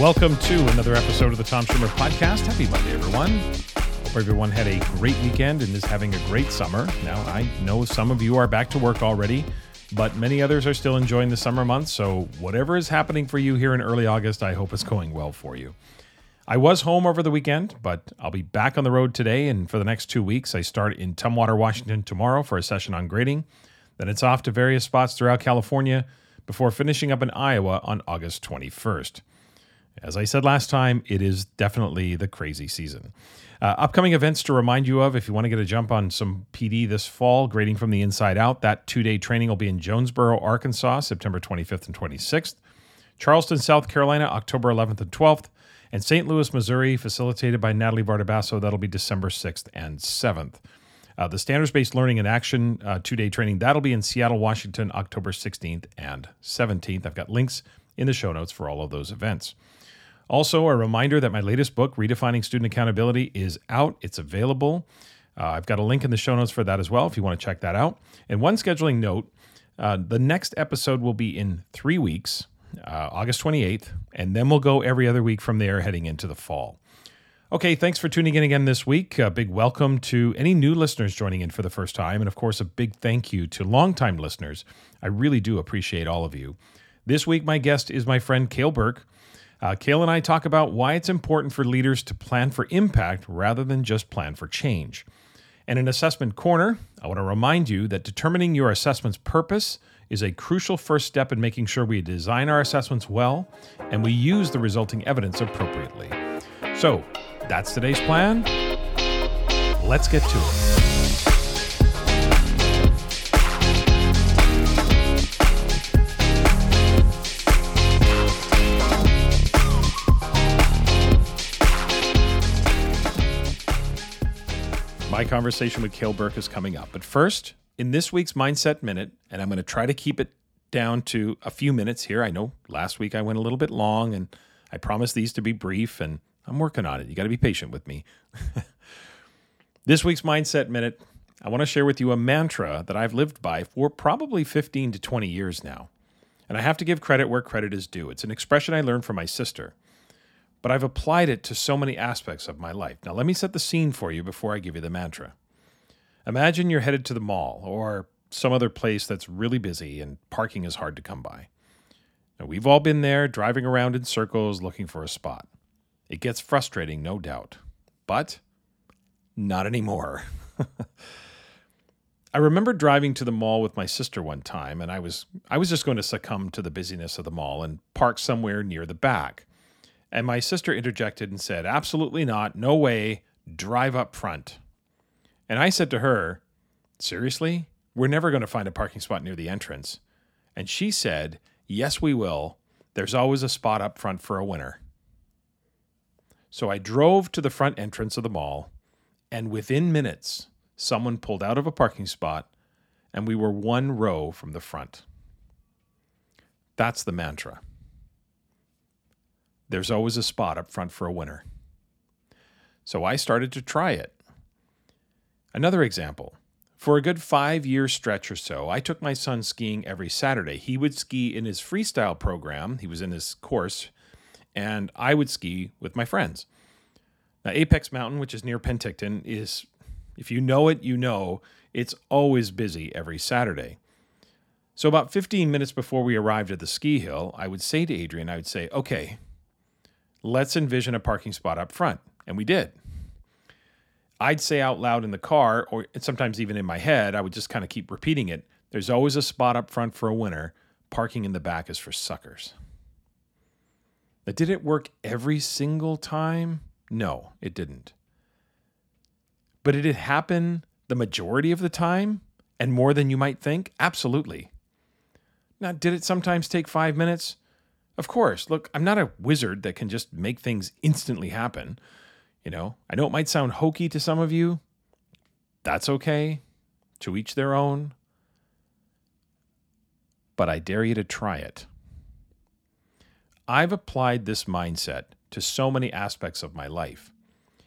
Welcome to another episode of the Tom Schimmer Podcast. Happy Monday, everyone. Hope everyone had a great weekend and is having a great summer. Now, I know some of you are back to work already, but many others are still enjoying the summer months. So, whatever is happening for you here in early August, I hope it's going well for you. I was home over the weekend, but I'll be back on the road today and for the next two weeks. I start in Tumwater, Washington tomorrow for a session on grading. Then it's off to various spots throughout California before finishing up in Iowa on August 21st. As I said last time, it is definitely the crazy season. Uh, upcoming events to remind you of if you want to get a jump on some PD this fall, grading from the inside out. That two day training will be in Jonesboro, Arkansas, September 25th and 26th, Charleston, South Carolina, October 11th and 12th, and St. Louis, Missouri, facilitated by Natalie Vardabasso. That'll be December 6th and 7th. Uh, the standards based learning and action uh, two day training, that'll be in Seattle, Washington, October 16th and 17th. I've got links in the show notes for all of those events. Also, a reminder that my latest book, Redefining Student Accountability, is out. It's available. Uh, I've got a link in the show notes for that as well if you want to check that out. And one scheduling note uh, the next episode will be in three weeks, uh, August 28th, and then we'll go every other week from there heading into the fall. Okay, thanks for tuning in again this week. A big welcome to any new listeners joining in for the first time. And of course, a big thank you to longtime listeners. I really do appreciate all of you. This week, my guest is my friend Cale Birk. Uh, Cale and I talk about why it's important for leaders to plan for impact rather than just plan for change. And in Assessment Corner, I want to remind you that determining your assessment's purpose is a crucial first step in making sure we design our assessments well and we use the resulting evidence appropriately. So, that's today's plan. Let's get to it. Conversation with Cale Birk is coming up. But first, in this week's Mindset Minute, and I'm going to try to keep it down to a few minutes here. I know last week I went a little bit long, and I promised these to be brief, and I'm working on it. You got to be patient with me. this week's Mindset Minute, I want to share with you a mantra that I've lived by for probably 15 to 20 years now. And I have to give credit where credit is due. It's an expression I learned from my sister but I've applied it to so many aspects of my life. Now, let me set the scene for you before I give you the mantra. Imagine you're headed to the mall or some other place that's really busy and parking is hard to come by. Now, we've all been there driving around in circles looking for a spot. It gets frustrating, no doubt, but not anymore. I remember driving to the mall with my sister one time and I was I was just going to succumb to the busyness of the mall and park somewhere near the back. And my sister interjected and said, Absolutely not. No way. Drive up front. And I said to her, Seriously? We're never going to find a parking spot near the entrance. And she said, Yes, we will. There's always a spot up front for a winner. So I drove to the front entrance of the mall, and within minutes, someone pulled out of a parking spot, and we were one row from the front. That's the mantra. There's always a spot up front for a winner. So I started to try it. Another example. For a good five year stretch or so, I took my son skiing every Saturday. He would ski in his freestyle program, he was in his course, and I would ski with my friends. Now, Apex Mountain, which is near Penticton, is, if you know it, you know, it's always busy every Saturday. So, about 15 minutes before we arrived at the ski hill, I would say to Adrian, I would say, okay, let's envision a parking spot up front. And we did. I'd say out loud in the car, or sometimes even in my head, I would just kind of keep repeating it. There's always a spot up front for a winner. Parking in the back is for suckers. But did it work every single time? No, it didn't. But did it happen the majority of the time and more than you might think? Absolutely. Now, did it sometimes take five minutes? Of course. Look, I'm not a wizard that can just make things instantly happen. You know, I know it might sound hokey to some of you. That's okay. To each their own. But I dare you to try it. I've applied this mindset to so many aspects of my life.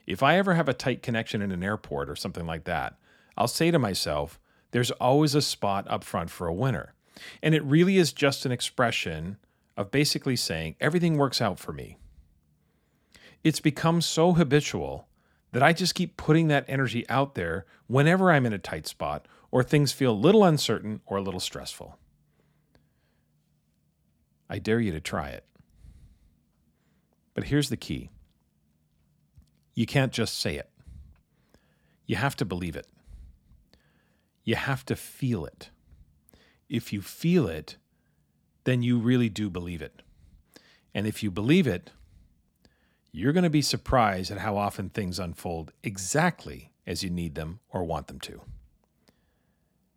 If I ever have a tight connection in an airport or something like that, I'll say to myself, there's always a spot up front for a winner. And it really is just an expression of basically saying everything works out for me. it's become so habitual that I just keep putting that energy out there whenever I'm in a tight spot or things feel a little uncertain or a little stressful. I dare you to try it. But here's the key you can't just say it, you have to believe it. You have to feel it. If you feel it, then you really do believe it. And if you believe it, you're going to be surprised at how often things unfold exactly as you need them or want them to.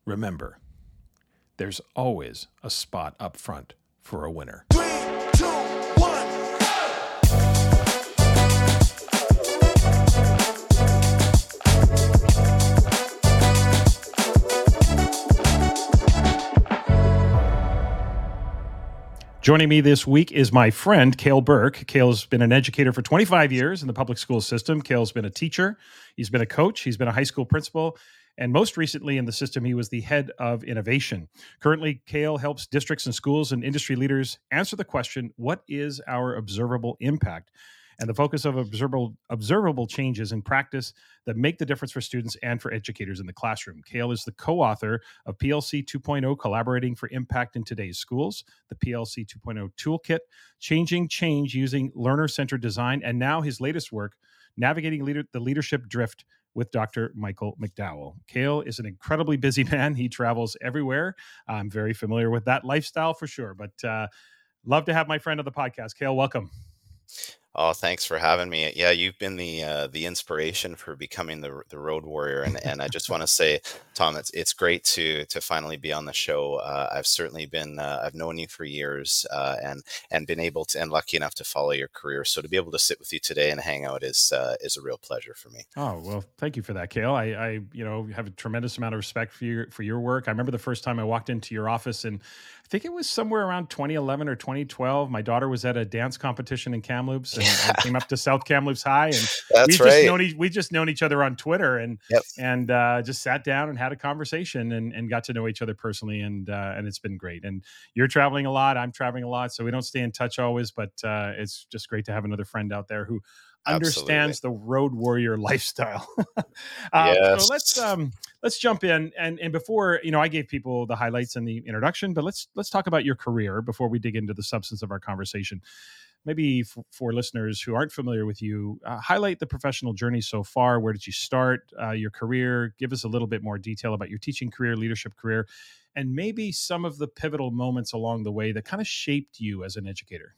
Remember, there's always a spot up front for a winner. Joining me this week is my friend, Cale Birk. Cale's been an educator for 25 years in the public school system. Cale's been a teacher, he's been a coach, he's been a high school principal, and most recently in the system, he was the head of innovation. Currently, Cale helps districts and schools and industry leaders answer the question what is our observable impact? And the focus of observable observable changes in practice that make the difference for students and for educators in the classroom. Cale is the co-author of PLC 2.0 Collaborating for Impact in Today's Schools, the PLC 2.0 Toolkit, Changing Change Using Learner-Centered Design, and now his latest work, Navigating leader, the Leadership Drift with Dr. Michael McDowell. Cale is an incredibly busy man. He travels everywhere. I'm very familiar with that lifestyle for sure, but uh, love to have my friend on the podcast. Cale, welcome. Oh, thanks for having me. Yeah, you've been the uh, the inspiration for becoming the the road warrior, and and I just want to say, Tom, it's it's great to to finally be on the show. Uh, I've certainly been uh, I've known you for years, uh, and and been able to and lucky enough to follow your career. So to be able to sit with you today and hang out is uh, is a real pleasure for me. Oh well, thank you for that, Cale. I, I you know have a tremendous amount of respect for your for your work. I remember the first time I walked into your office and think it was somewhere around 2011 or 2012. My daughter was at a dance competition in Kamloops and yeah. I came up to South Kamloops High, and we just right. known we just known each other on Twitter and yep. and uh, just sat down and had a conversation and, and got to know each other personally, and uh, and it's been great. And you're traveling a lot, I'm traveling a lot, so we don't stay in touch always, but uh, it's just great to have another friend out there who understands Absolutely. the road warrior lifestyle. uh, yes. So let's um, let's jump in and and before you know I gave people the highlights in the introduction, but let's let's talk about your career before we dig into the substance of our conversation. Maybe f- for listeners who aren't familiar with you, uh, highlight the professional journey so far. Where did you start uh, your career? Give us a little bit more detail about your teaching career, leadership career, and maybe some of the pivotal moments along the way that kind of shaped you as an educator.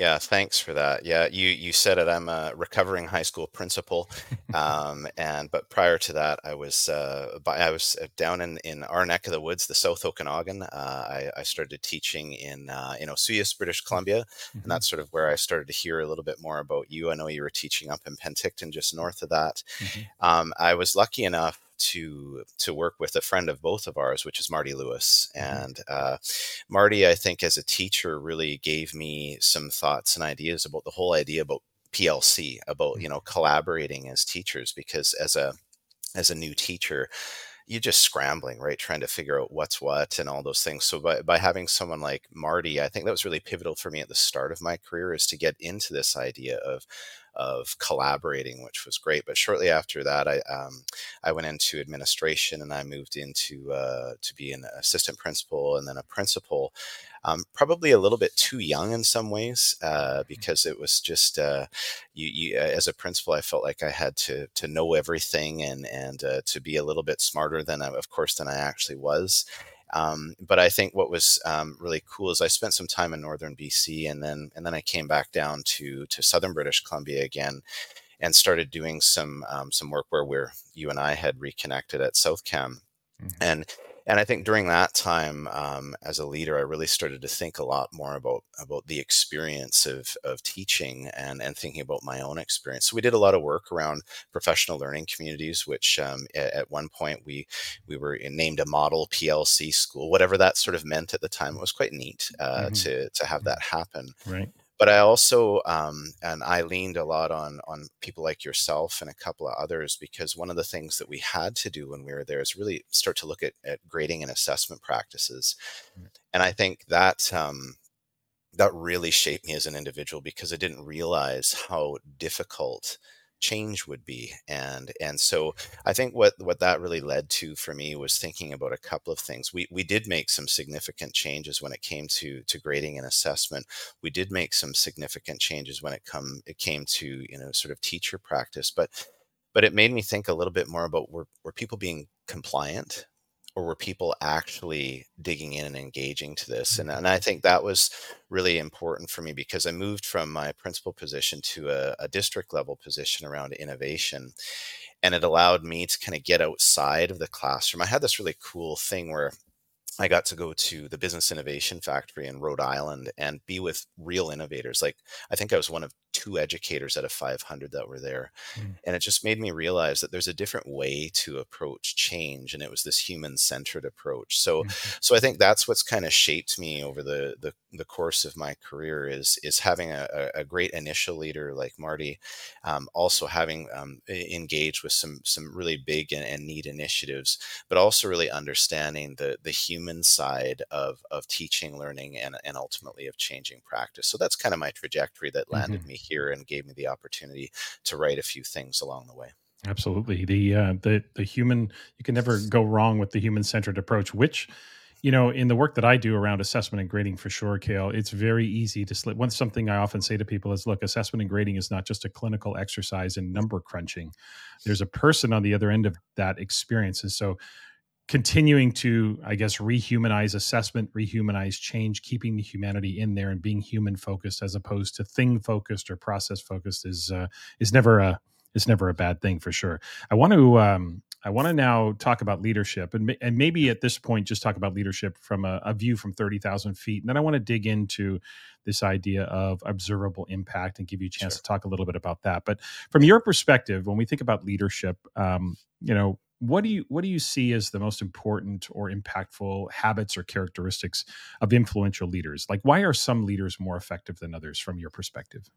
Yeah, thanks for that. Yeah, you you said it. I'm a recovering high school principal, um, and but prior to that, I was uh, by, I was uh, down in, in our neck of the woods, the South Okanagan. Uh, I, I started teaching in uh, in Osoyoos, British Columbia, mm-hmm. and that's sort of where I started to hear a little bit more about you. I know you were teaching up in Penticton, just north of that. Mm-hmm. Um, I was lucky enough to to work with a friend of both of ours, which is Marty Lewis. Mm-hmm. And uh, Marty, I think, as a teacher, really gave me some thoughts and ideas about the whole idea about PLC, about mm-hmm. you know collaborating as teachers, because as a as a new teacher you're just scrambling, right? Trying to figure out what's what and all those things. So by, by having someone like Marty, I think that was really pivotal for me at the start of my career is to get into this idea of of collaborating, which was great. But shortly after that, I um, I went into administration and I moved into uh, to be an assistant principal and then a principal. Um, probably a little bit too young in some ways uh, mm-hmm. because it was just uh, you, you, uh, as a principal I felt like I had to to know everything and and uh, to be a little bit smarter than I, of course than I actually was um, but I think what was um, really cool is I spent some time in northern BC, and then and then I came back down to to southern British Columbia again, and started doing some um, some work where where you and I had reconnected at South Cam, mm-hmm. and and I think during that time, um, as a leader, I really started to think a lot more about about the experience of of teaching and and thinking about my own experience. So we did a lot of work around professional learning communities, which um, at, at, one point we we were named a model PLC school, whatever that sort of meant at the time. It was quite neat uh, mm-hmm. to to have that happen. Right but I also um, and I leaned a lot on on people like yourself and a couple of others because one of the things that we had to do when we were there is really start to look at, at grading and assessment practices, mm-hmm. and I think that um, that really shaped me as an individual because I didn't realize how difficult change would be and and so i think what what that really led to for me was thinking about a couple of things. We we did make some significant changes when it came to to grading and assessment. We did make some significant changes when it come it came to you know sort of teacher practice but but it made me think a little bit more about were, were people being compliant or were people actually digging in and engaging to this and, and i mm-hmm. think that was really important for me because i moved from my principal position to a, a district level position around innovation and it allowed me to kind of get outside of the classroom i had this really cool thing where I got to go to the Business Innovation Factory in Rhode Island and be with real innovators. Like, I think I was one of two educators out of 500 that were there. Mm. And it just made me realize that there's a different way to approach change. And it was this human centered approach. So, mm-hmm. so I think that's what's kind of shaped me over the, the, the course of my career is, is having a, a great initial leader like Marty, um, also having um, engaged with some, some really big and, and neat initiatives, but also really understanding the, the human side of, of teaching, learning, and, and ultimately of changing practice. So that's kind of my trajectory that landed mm-hmm. me here and gave me the opportunity to write a few things along the way. Absolutely. The uh, the the human you can never go wrong with the human centered approach, which you know, in the work that I do around assessment and grading for sure, Cale, it's very easy to slip. One something I often say to people is, look, assessment and grading is not just a clinical exercise in number crunching. There's a person on the other end of that experience, and so continuing to i guess rehumanize assessment rehumanize change keeping the humanity in there and being human focused as opposed to thing focused or process focused is uh, is never a is never a bad thing for sure. I want to um, i want to now talk about leadership and, and maybe at this point just talk about leadership from a, a view from 30000 feet. And then i want to dig into this idea of observable impact and give you a chance sure. to talk a little bit about that. But from your perspective when we think about leadership um, you know what do you what do you see as the most important or impactful habits or characteristics of influential leaders like why are some leaders more effective than others from your perspective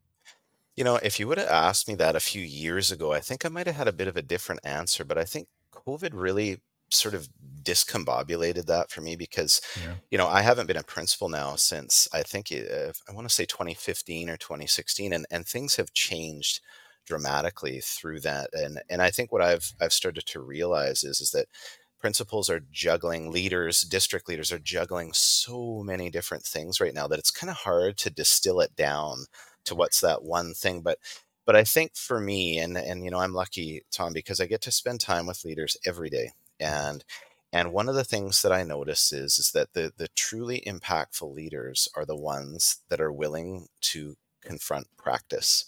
you know if you would have asked me that a few years ago i think i might have had a bit of a different answer but i think covid really sort of discombobulated that for me because yeah. you know i haven't been a principal now since i think uh, i want to say 2015 or 2016 and and things have changed dramatically through that. And and I think what I've I've started to realize is is that principals are juggling leaders district leaders are juggling so many different things right now that it's kind of hard to distill it down to what's that one thing but but i think for me and and you know i'm lucky tom because i get to spend time with leaders every day and and one of the things that i notice is is that the the truly impactful leaders are the ones that are willing to confront practice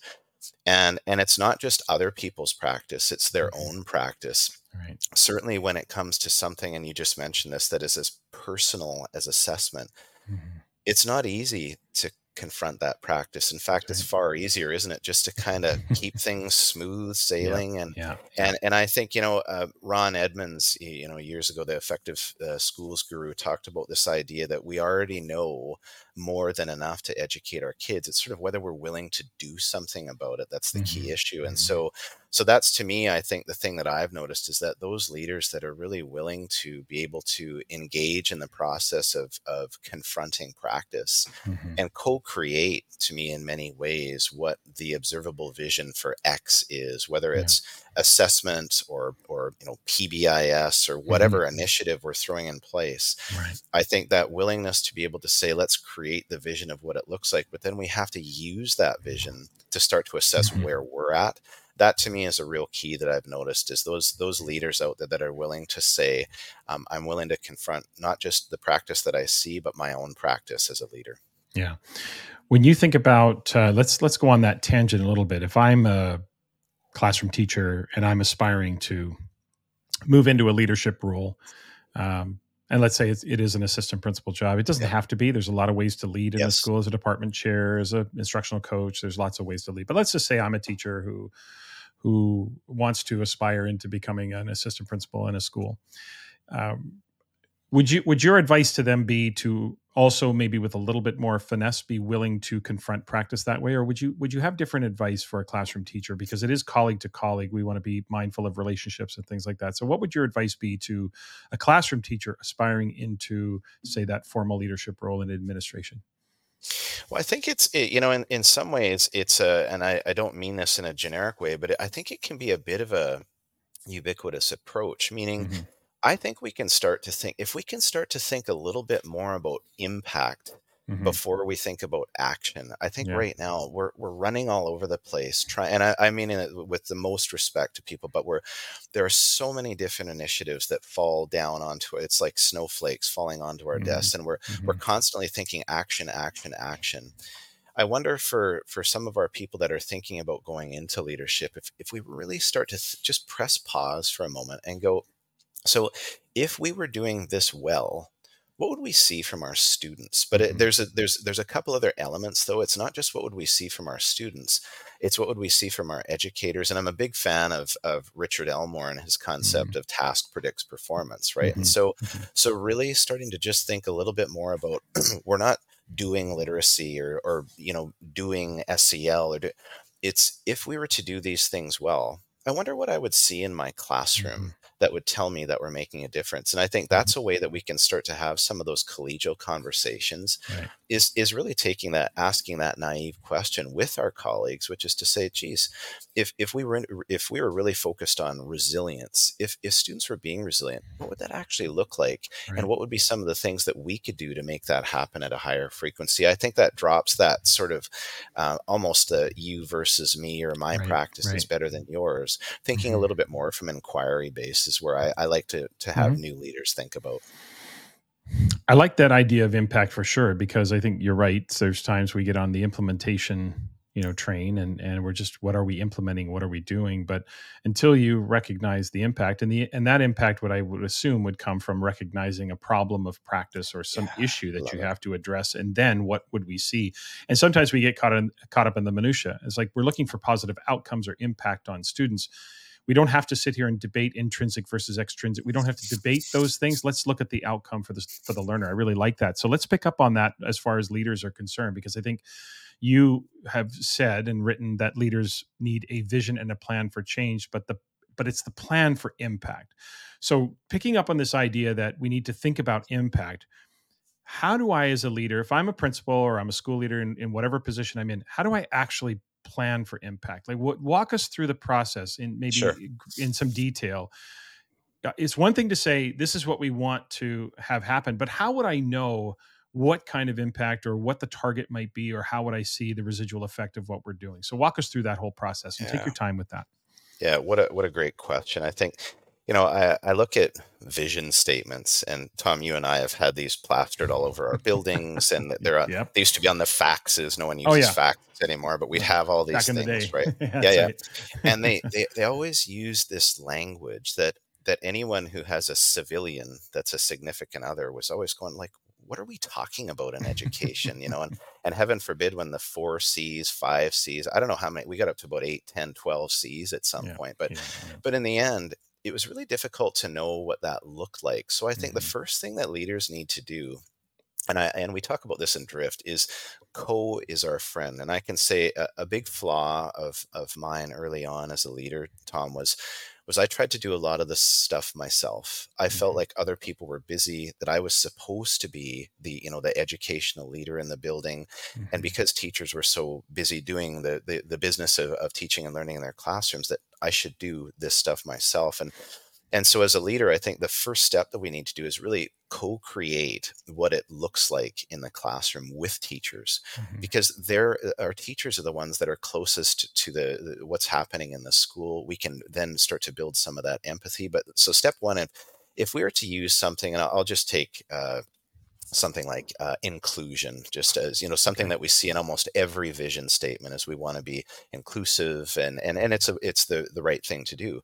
and and it's not just other people's practice it's their own practice right. certainly when it comes to something and you just mentioned this that is as personal as assessment mm-hmm. it's not easy to confront that practice. In fact, it's far easier, isn't it, just to kind of keep things smooth sailing? Yeah, and yeah. and and I think you know uh, Ron Edmonds, you know, years ago, the effective uh, schools guru, talked about this idea that we already know more than enough to educate our kids. It's sort of whether we're willing to do something about it. That's the mm-hmm. key issue. And mm-hmm. so so that's to me i think the thing that i've noticed is that those leaders that are really willing to be able to engage in the process of of confronting practice mm-hmm. and co-create to me in many ways what the observable vision for x is whether yeah. it's assessment or or you know pbis or whatever mm-hmm. initiative we're throwing in place right. i think that willingness to be able to say let's create the vision of what it looks like but then we have to use that vision to start to assess mm-hmm. where we're at that to me is a real key that I've noticed is those those leaders out there that are willing to say, um, I'm willing to confront not just the practice that I see, but my own practice as a leader. Yeah. When you think about uh, let's let's go on that tangent a little bit. If I'm a classroom teacher and I'm aspiring to move into a leadership role, um, and let's say it is an assistant principal job it doesn't yeah. have to be there's a lot of ways to lead in yes. the school as a department chair as an instructional coach there's lots of ways to lead but let's just say i'm a teacher who who wants to aspire into becoming an assistant principal in a school. Um, would you would your advice to them be to also maybe with a little bit more finesse be willing to confront practice that way? Or would you would you have different advice for a classroom teacher? Because it is colleague to colleague. We want to be mindful of relationships and things like that. So what would your advice be to a classroom teacher aspiring into say that formal leadership role in administration Well, I think it's it, you know in in some ways it's a and I I don't mean this in a generic way, but I think it can be a bit of a ubiquitous approach, meaning hmm I think we can start to think if we can start to think a little bit more about impact hmm before we think about action. I think Yeah. right now we're we're running all over the place trying and I, I mean it with the most respect to people, but we're there are so many different initiatives that fall down onto it. It's like snowflakes falling onto our hmm desks and we're we're hmm constantly thinking action, action, action. I wonder for for some of our people that are thinking about going into leadership, if if we really start to th- just press pause for a moment and go, so, if we were doing this well, what would we see from our students? But it, hmm there's a there's there's a couple other elements though. It's not just what would we see from our students; it's what would we see from our educators. And I'm a big fan of of Richard Elmore and his concept of task predicts performance, right? And hmm so, hmm so really starting to just think a little bit more about we're not doing literacy or or you know doing SEL or do, it's if we were to do these things well. I wonder what I would see in my classroom that would tell me that we're making a difference. And I think hmm that's a way that we can start to have some of those collegial conversations Right. is is really taking that asking that naive question with our colleagues, which is to say, geez, if if we were in, if we were really focused on resilience, if if students were being resilient, what would that actually look like? And what would be some of the things that we could do to make that happen at a higher frequency? I think that drops that sort of uh, almost the you versus me or my Right. practice is better than yours thinking a hmm little bit more from an inquiry basis where I, I like to to have hmm new leaders think about. I like that idea of impact for sure because I think you're right. There's times we get on the implementation, you know, train and and we're just what are we implementing? What are we doing? But until you recognize the impact and the and that impact what I would assume would come from recognizing a problem of practice or some Yeah, issue that you it. have to address and then what would we see? And sometimes we get caught in caught up in the minutia. It's like we're looking for positive outcomes or impact on students we don't have to sit here and debate intrinsic versus extrinsic. We don't have to debate those things. Let's look at the outcome for the for the learner. I really like that. So let's pick up on that as far as leaders are concerned, because I think you have said and written that leaders need a vision and a plan for change, but the but it's the plan for impact. So picking up on this idea that we need to think about impact, how do I, as a leader, if I'm a principal or I'm a school leader in, in whatever position I'm in, how do I actually plan for impact? Like, what, walk us through the process in Sure. maybe in some detail. Uh, It's one thing to say this is what we want to have happen, but how would I know what kind of impact or what the target might be, or how would I see the residual effect of what we're doing? So, walk us through that whole process and take your time with that. Yeah. What a what a great question. I think, you know, I, I look at vision statements and Tom, you and I have had these plastered all over our buildings and they're on, Yep. they used to be on the faxes. No one oh, uses yeah. faxes anymore, but we'd have all these in the things, day. right? Yeah, yeah. right. And they, they they always use this language that that anyone who has a civilian that's a significant other was always going like what are we talking about in education you know and and heaven forbid when the four c's five c's i don't know how many we got up to about 8, 10, 12 c's at some yeah. point but Yeah. Yeah. but in the end it was really difficult to know what that looked like. So i think the hmm first thing that leaders need to do and I and we talk about this in drift is co is our friend. And I can say a, a big flaw of of mine early on as a leader Tom was was I tried to do a lot of this stuff myself. I felt hmm like other people were busy that I was supposed to be the you know the educational leader in the building and hmm because teachers were so busy doing the the, the business of, of teaching and learning in their classrooms that I should do this stuff myself and and so, as a leader, I think the first step that we need to do is really co create what it looks like in the classroom with teachers, hmm because they're, uh, our teachers are the ones that are closest to the, the- what's happening in the school. We can then start to build some of that empathy. But so, step one, if, if we were to use something, and I'll, just take uh, something like uh, inclusion, just as you know, something that we see in almost every vision statement, is we want to be inclusive, and and and it's a it's the the right thing to do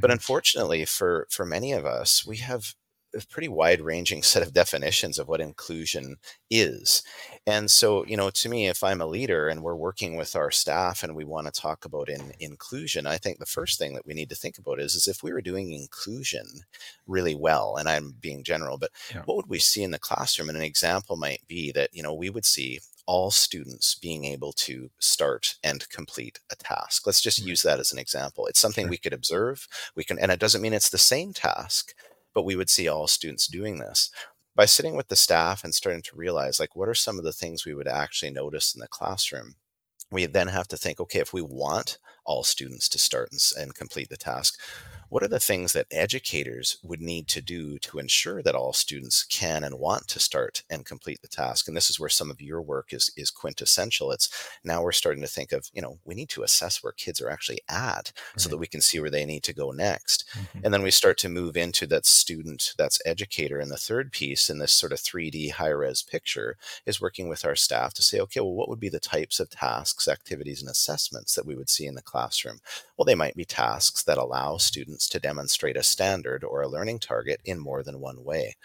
but hmm unfortunately, for for many of us, we have a pretty wide ranging set of definitions of what inclusion is. And so, you know, to me, if I'm a leader and we're working with our staff and we want to talk about in, inclusion, I think the first thing that we need to think about is, is if we were doing inclusion really well, and I'm being general, but Yeah. what would we see in the classroom? And an example might be that, you know, we would see all students being able to start and complete a task. Let's just use that as an example. It's something Sure. we could observe we can and it doesn't mean it's the same task but we would see all students doing this by sitting with the staff and starting to realize like what are some of the things we would actually notice in the classroom we then have to think okay if we want all students to start and, and complete the task what are the things that educators would need to do to ensure that all students can and want to start and complete the task? And this is where some of your work is is quintessential. It's now we're starting to think of you know we need to assess where kids are actually at right. so that we can see where they need to go next. Mm-hmm. and then we start to move into that student that's educator. And the third piece in this sort of 3d high res picture is working with our staff to say okay well what would be the types of tasks activities and assessments that we would see in the classroom? Well they might be tasks that allow students students to demonstrate a standard or a learning target in more than one way.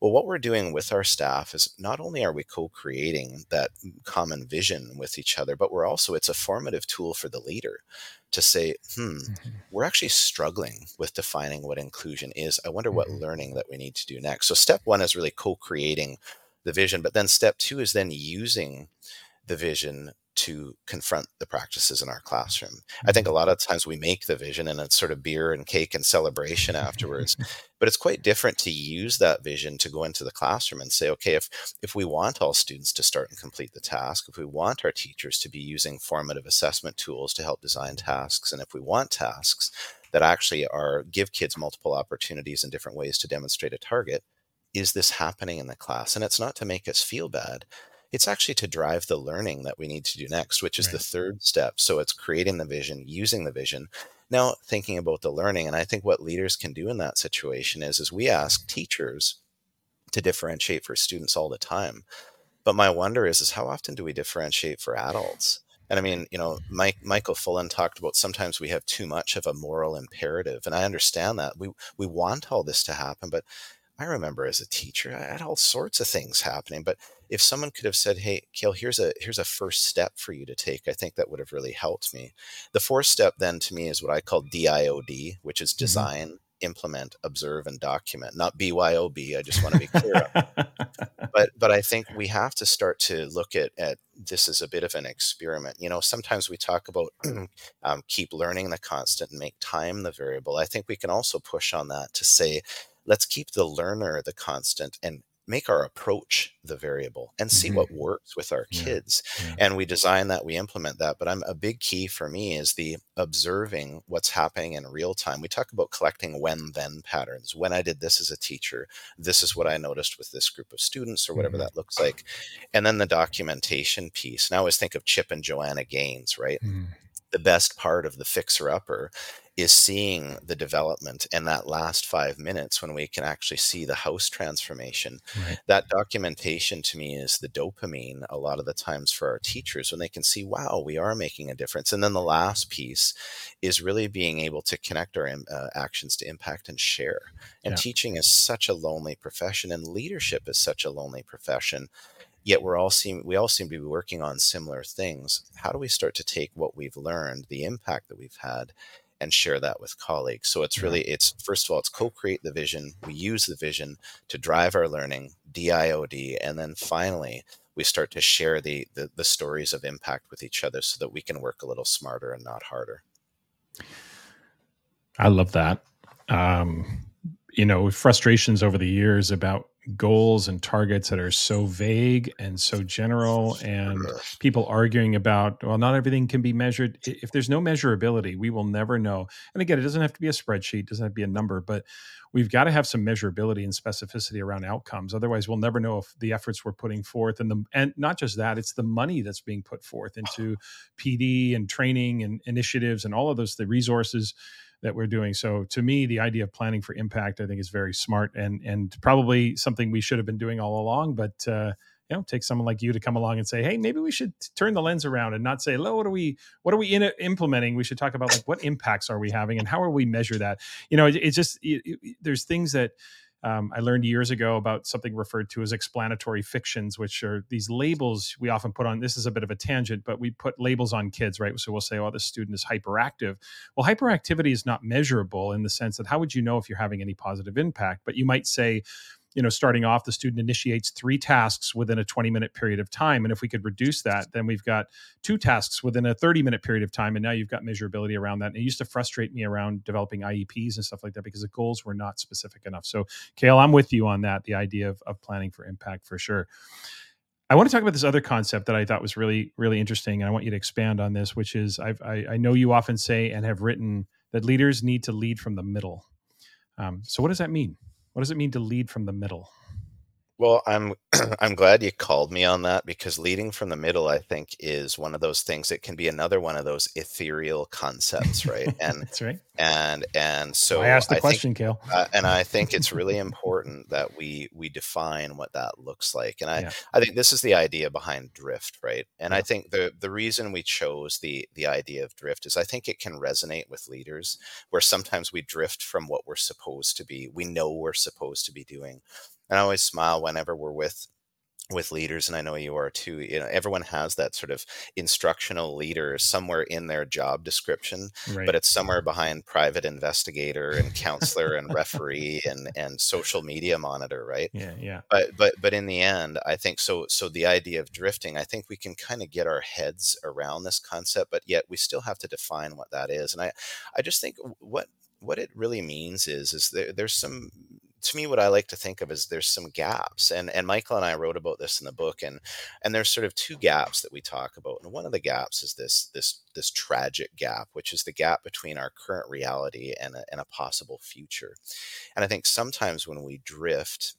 Well, what we're doing with our staff is not only are we co creating that common vision with each other, but we're also, it's a formative tool for the leader to say, hmm, mm-hmm. we're actually struggling with defining what inclusion is. I wonder mm-hmm. what learning that we need to do next. So, step one is really co creating the vision, but then step two is then using the vision to confront the practices in our classroom. I think a mm-hmm. lot of times we make the vision and it's sort of beer and cake and celebration afterwards. but it's quite different to use that vision to go into the classroom and say, okay, if if we want all students to start and complete the task, if we want our teachers to be using formative assessment tools to help design tasks, and if we want tasks that actually are give kids multiple opportunities and different ways to demonstrate a target, is this happening in the class? And it's not to make us feel bad it's actually to drive the learning that we need to do next, which is right. the third step. So it's creating the vision, using the vision. Now thinking about the learning, and I think what leaders can do in that situation is, is we ask teachers to differentiate for students all the time. But my wonder is, is how often do we differentiate for adults? And I mean, you know, Mike, Michael Fullan talked about sometimes we have too much of a moral imperative, and I understand that we we want all this to happen, but I remember as a teacher, I had all sorts of things happening. But if someone could have said, "Hey, Cale, here's a here's a first step for you to take," I think that would have really helped me. The fourth step then to me is what I call DIOD, which is mm-hmm. design, mm-hmm. implement, observe, and document. Not BYOB. I just want to be clear. but but I think we have to start to look at at this as a bit of an experiment. You know, sometimes we talk about um, keep learning the constant and make time the variable. I think we can also push on that to say let's keep the learner the constant and make our approach the variable and see mm-hmm. what works with our kids yeah. Yeah. and we design that we implement that but i'm a big key for me is the observing what's happening in real time we talk about collecting when then patterns when i did this as a teacher this is what i noticed with this group of students or whatever mm-hmm. that looks like and then the documentation piece And i always think of chip and joanna gaines right mm-hmm. The best part of the fixer upper is seeing the development in that last five minutes when we can actually see the house transformation. Right. That documentation to me is the dopamine a lot of the times for our teachers when they can see, wow, we are making a difference. And then the last piece is really being able to connect our uh, actions to impact and share. And yeah. teaching is such a lonely profession, and leadership is such a lonely profession yet we're all seem we all seem to be working on similar things how do we start to take what we've learned the impact that we've had and share that with colleagues. So it's really it's first of all it's co-create the vision. We use the vision to drive our learning, DIOD, and then finally we start to share the, the, the stories of impact with each other so that we can work a little smarter and not harder. I love that. Um, you know, frustrations over the years about goals and targets that are so vague and so general and people arguing about well not everything can be measured. If there's no measurability we will never know. And again it doesn't have to be a spreadsheet doesn't have to be a number but we've got to have some measurability and specificity around outcomes. Otherwise we'll never know if the efforts we're putting forth and the and not just that it's the money that's being put forth into pd and training and initiatives and all of those the resources that we're doing. So to me, the idea of planning for impact, I think, is very smart and and probably something we should have been doing all along. But uh, you know, take someone like you to come along and say, hey, maybe we should turn the lens around and not say, "Lo, what are we what are we in implementing?" We should talk about like what impacts are we having and how are we measure that. You know, it, it's just it, it, there's things that um, I learned years ago about something referred to as explanatory fictions, which are these labels we often put on. This is a bit of a tangent, but we put labels on kids, right? So we'll say, oh, this student is hyperactive. Well, hyperactivity is not measurable in the sense that how would you know if you're having any positive impact? But you might say, you know starting off the student initiates three tasks within a 20 minute period of time and if we could reduce that then we've got two tasks within a 30 minute period of time and now you've got measurability around that and it used to frustrate me around developing ieps and stuff like that because the goals were not specific enough so Cale i'm with you on that the idea of, of planning for impact for sure I want to talk about this other concept that I thought was really, really interesting, and I want you to expand on this. Which is, I've, i I, know you often say and have written that leaders need to lead from the middle. Um, so, what does that mean? What does it mean to lead from the middle? Well, I'm I'm glad you called me on that because leading from the middle, I think, is one of those things It can be another one of those ethereal concepts, right? And That's right. And and so I asked the I question, think, Cale. uh, and I think it's really important that we we define what that looks like. And I Yeah. I think this is the idea behind drift, right? And I think the the reason we chose the the idea of drift is I think it can resonate with leaders where sometimes we drift from what we're supposed to be. We know we're supposed to be doing. And I always smile whenever we're with with leaders and I know you are too. You know, everyone has that sort of instructional leader somewhere in their job description, Right. but it's somewhere behind private investigator and counselor and referee and and social media monitor, right? yeah. Yeah. but but but in the end i think so so the idea of drifting i think we can kind of get our heads around this concept but yet we still have to define what that is and i i just think what what it really means is is there, there's some to me what i like to think of is there's some gaps and and michael and i wrote about this in the book and and there's sort of two gaps that we talk about and one of the gaps is this this this tragic gap which is the gap between our current reality and a, and a possible future. And i think sometimes when we drift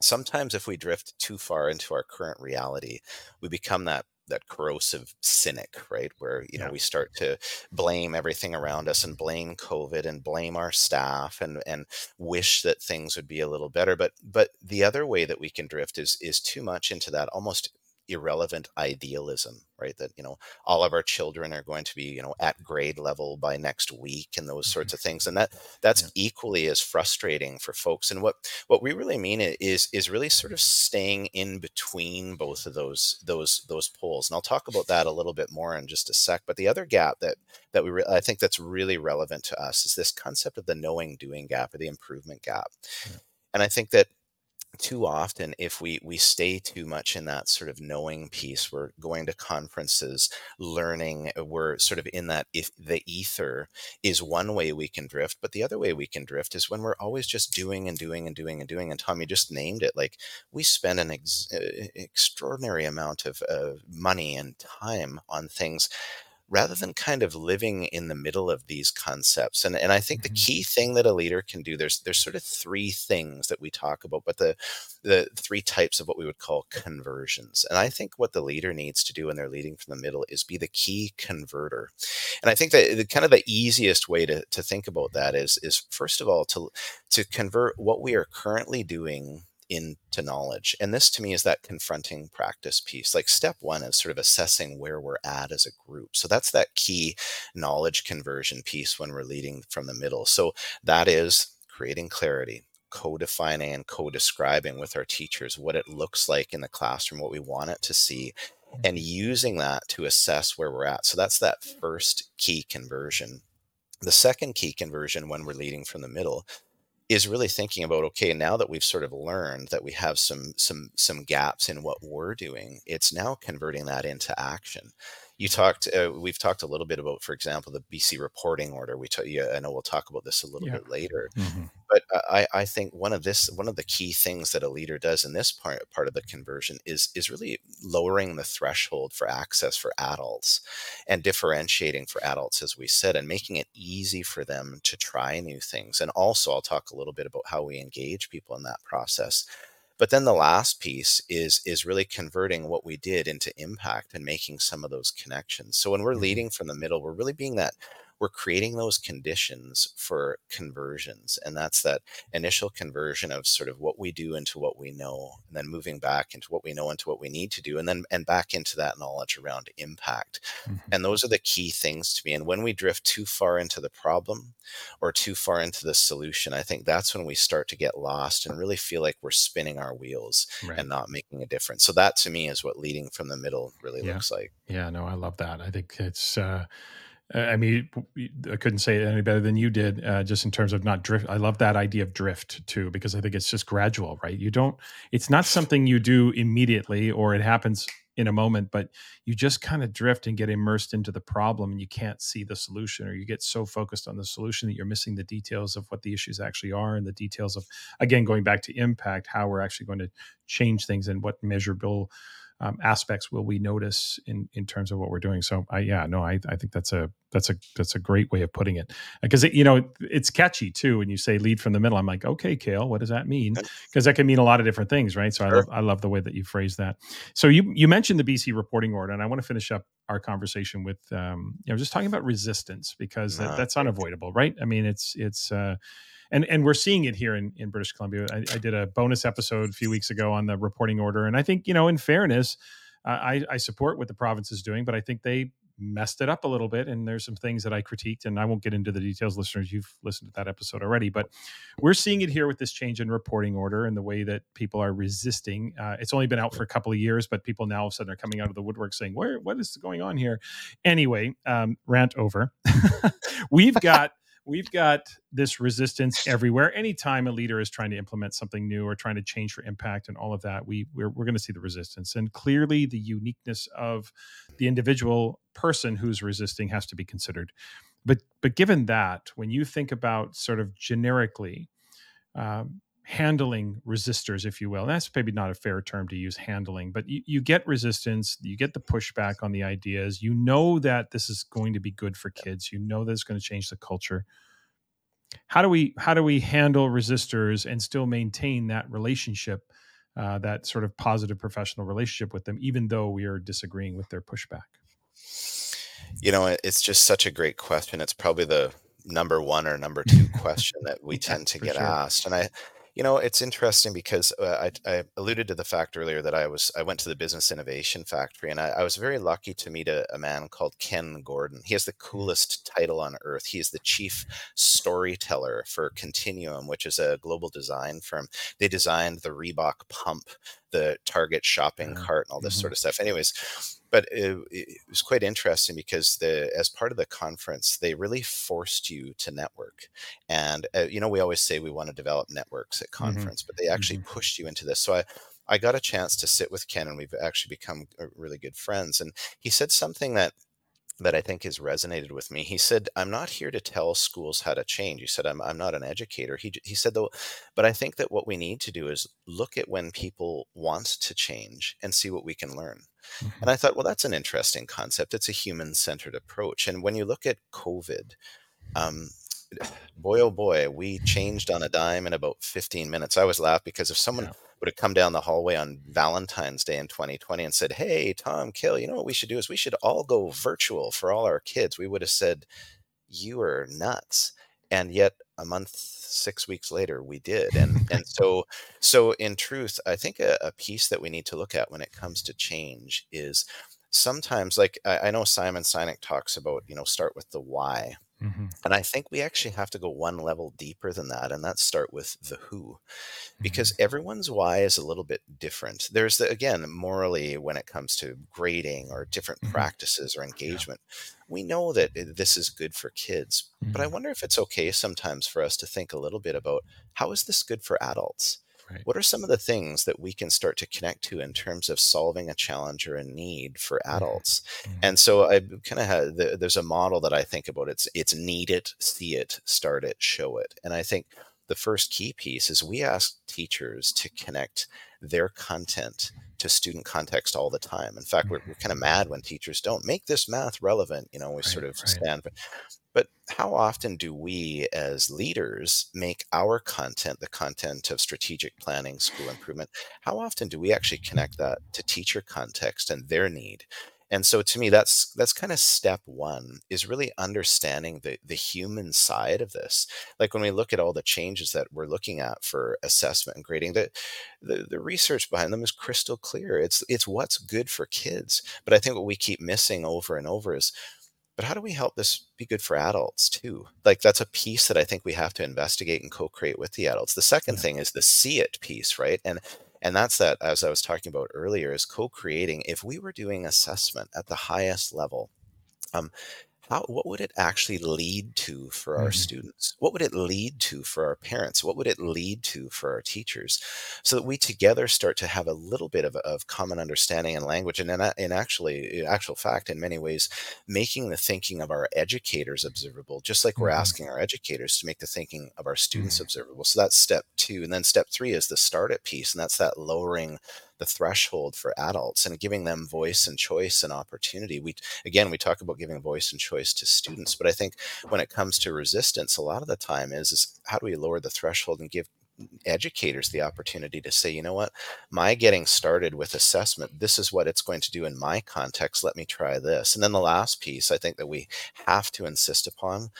sometimes if we drift too far into our current reality, we become that that corrosive cynic, right? Where you know Yeah. we start to blame everything around us and blame COVID and blame our staff and and wish that things would be a little better. But but the other way that we can drift is is too much into that almost irrelevant idealism right that you know all of our children are going to be you know at grade level by next week and those mm-hmm. sorts of things and that that's Yeah. equally as frustrating for folks and what what we really mean is is really sort of staying in between both of those those those poles and i'll talk about that a little bit more in just a sec but the other gap that that we re- i think that's really relevant to us is this concept of the knowing doing gap or the improvement gap Yeah. and i think that too often if we we stay too much in that sort of knowing piece we're going to conferences learning uh, we're sort of in that if the ether is one way we can drift but the other way we can drift is when we're always just doing and doing and doing and doing and tom you just named it like we spend an ex- uh, extraordinary amount of uh, money and time on things rather than kind of living in the middle of these concepts and and I think the Mhm. key thing that a leader can do there's there's sort of three things that we talk about but the the three types of what we would call conversions and I think what the leader needs to do when they're leading from the middle is be the key converter and I think that the kind of the easiest way to to think about that is is first of all to to convert what we are currently doing into knowledge. And this to me is that confronting practice piece. Like step one is sort of assessing where we're at as a group. So that's that key knowledge conversion piece when we're leading from the middle. So that is creating clarity, co defining and co describing with our teachers what it looks like in the classroom, what we want it to see, and mm-hmm. using that to assess where we're at. So that's that first key conversion. The second key conversion when we're leading from the middle is really thinking about okay now that we've sort of learned that we have some some some gaps in what we're doing it's now converting that into action you talked uh, we've talked a little bit about for example the bc reporting order we t- yeah, i know we'll talk about this a little Yeah. bit later Mhm. but I, I think one of this one of the key things that a leader does in this part part of the conversion is is really lowering the threshold for access for adults and differentiating for adults as we said and making it easy for them to try new things and also i'll talk a little bit about how we engage people in that process but then the last piece is is really converting what we did into impact and making some of those connections so when we're Mhm. leading from the middle we're really being that we're creating those conditions for conversions and that's that initial conversion of sort of what we do into what we know and then moving back into what we know into what we need to do and then and back into that knowledge around impact Mhm. and those are the key things to me and when we drift too far into the problem or too far into the solution i think that's when we start to get lost and really feel like we're spinning our wheels Right. and not making a difference so that to me is what leading from the middle really Yeah. looks like Yeah, no, I love that. I think it's uh I mean, I couldn't say it any better than you did, uh, just in terms of not drift. I love that idea of drift too, because I think it's just gradual, right? You don't, it's not something you do immediately or it happens in a moment, but you just kind of drift and get immersed into the problem and you can't see the solution, or you get so focused on the solution that you're missing the details of what the issues actually are and the details of, again, going back to impact, how we're actually going to change things and what measurable um, aspects will we notice in in terms of what we're doing. So, I yeah, no, I I think that's a that's a that's a great way of putting it because it, you know it's catchy too when you say lead from the middle. I'm like, okay, Cale, what does that mean? Because that can mean a lot of different things, right? So sure. I love I love the way that you phrase that. So you you mentioned the BC reporting order, and I want to finish up our conversation with um, you know just talking about resistance because that, that's unavoidable, right? I mean, it's it's uh, and and we're seeing it here in, in British Columbia. I, I, did a bonus episode a few weeks ago on the reporting order, and I think you know, in fairness, uh, I, I support what the province is doing, but I think they messed it up a little bit, and there's some things that I critiqued, and I won't get into the details, listeners. You've listened to that episode already, but we're seeing it here with this change in reporting order and the way that people are resisting. Uh, it's only been out for a couple of years, but people now all of a sudden are coming out of the woodwork saying, "Where? What is going on here?" Anyway, um, rant over. We've got we've got this resistance everywhere. Anytime a leader is trying to implement something new or trying to change for impact and all of that, we we're, we're going to see the resistance. And clearly, the uniqueness of the individual person who's resisting has to be considered. But but given that, when you think about sort of generically. Um, handling resistors, if you will. And that's maybe not a fair term to use handling, but you, you, get resistance, you get the pushback on the ideas. You know that this is going to be good for kids. You know that it's going to change the culture. How do we how do we handle resistors and still maintain that relationship, uh, that sort of positive professional relationship with them, even though we are disagreeing with their pushback? You know, it's just such a great question. It's probably the number one or number two question that we tend to get sure. asked, and I you know, it's interesting because uh, I, I, alluded to the fact earlier that I was I went to the Business Innovation Factory, and I, I was very lucky to meet a, a, man called Ken Gordon. He has the mm-hmm. coolest title on earth. He is the chief storyteller for Continuum, which is a global design firm. They designed the Reebok pump, the Target shopping cart, and all this mm-hmm. sort of stuff. Anyways, but it, it, was quite interesting because the as part of the conference they really forced you to network and uh, you know we always say we want to develop networks at mm-hmm. conference mm-hmm. but they actually mm-hmm. pushed you into this so i I got a chance to sit with Ken, and we've actually become uh, really good friends. And he said something that that I think has resonated with me. He said, "I'm not here to tell schools how to change." He said, "I'm I'm not an educator." He he said though, but I think that what we need to do is look at when people want to change and see what we can learn. Mm-hmm. And I thought, well, that's an interesting concept. It's a human-centered approach. And when you look at COVID, um, boy oh boy, we changed on a dime in about 15 minutes. I always laugh because if someone yeah would have come down the hallway on Valentine's Day in 2020 and said, Hey, Tom, Cale, you know what we should do is we should all go virtual for all our kids. We would have said, You are nuts. And yet a month, six weeks later, we did. And and so so in truth, I think a, a piece that we need to look at when it comes to change is sometimes like I, I know Simon Sinek talks about, you know, start with the why. Mm-hmm. And I think we actually have to go one level deeper than that, and that's start with the who, because mm-hmm. everyone's why is a little bit different. There's the, again, morally, when it comes to grading or different mm-hmm. practices or engagement, yeah. we know that eh, this is good for kids. But I mm-hmm. wonder if it's okay sometimes for us to think a little bit about how is this good for adults? Right. What are some of the things that we can start to connect to in terms of solving a challenge or a need for mm-hmm. adults? Mm-hmm. And so I kind of had the, there's a model that I think about. It's it's need it, see it, start it, show it. And I think the first key piece is we ask teachers to connect their content to student context all the time. In fact, we're, we're kind of mm-hmm. mad when teachers don't make this math relevant. You know, we right, sort of right. stand. But how often do we as leaders make our content the content of strategic planning, school improvement? How often do we actually connect that to teacher context and their need? And so to me, that's that's kind of step one is really understanding the the human side of this. Like when we look at all the changes that we're looking at for assessment and grading, the, the the research behind them is crystal clear. It's it's what's good for kids. But I think what we keep missing over and over is but how do we help this be good for adults too? Like that's a piece that i think we have to investigate and co-create with the adults. The second yeah. thing is the see it piece right? And and that's that as i was talking about earlier is co-creating. If we were doing assessment at the highest level um, how, what would it actually lead to for our Mhm. students? What would it lead to for our parents? What would it lead to for our teachers? So that we together start to have a little bit of, of common understanding and language. And in, in actually, in actual fact, in many ways, making the thinking of our educators observable, just like we're Mhm. asking our educators to make the thinking of our students Mhm. observable. So that's step two. And then step three is the start it piece. And that's that lowering the threshold for adults and giving them voice and choice and opportunity. We again we talk about giving voice and choice to students, but I think when it comes to resistance, a lot of the time is is how do we lower the threshold and give educators the opportunity to say, you know what, my getting started with assessment, this is what it's going to do in my context. Let me try this. And then the last piece I think that we have to insist upon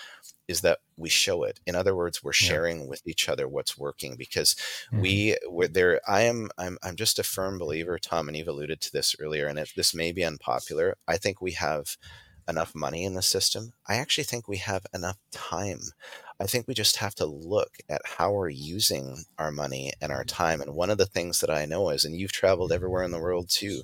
is that we show it. In other words, we're Yeah. sharing with each other what's working because Mhm. we we're there. I am I'm I'm just a firm believer, Tom, and you've alluded to this earlier, and if this may be unpopular, I think we have enough money in the system. I actually think we have enough time. I think we just have to look at how we're using our money and our time. And one of the things that I know is, and you've traveled everywhere in the world too,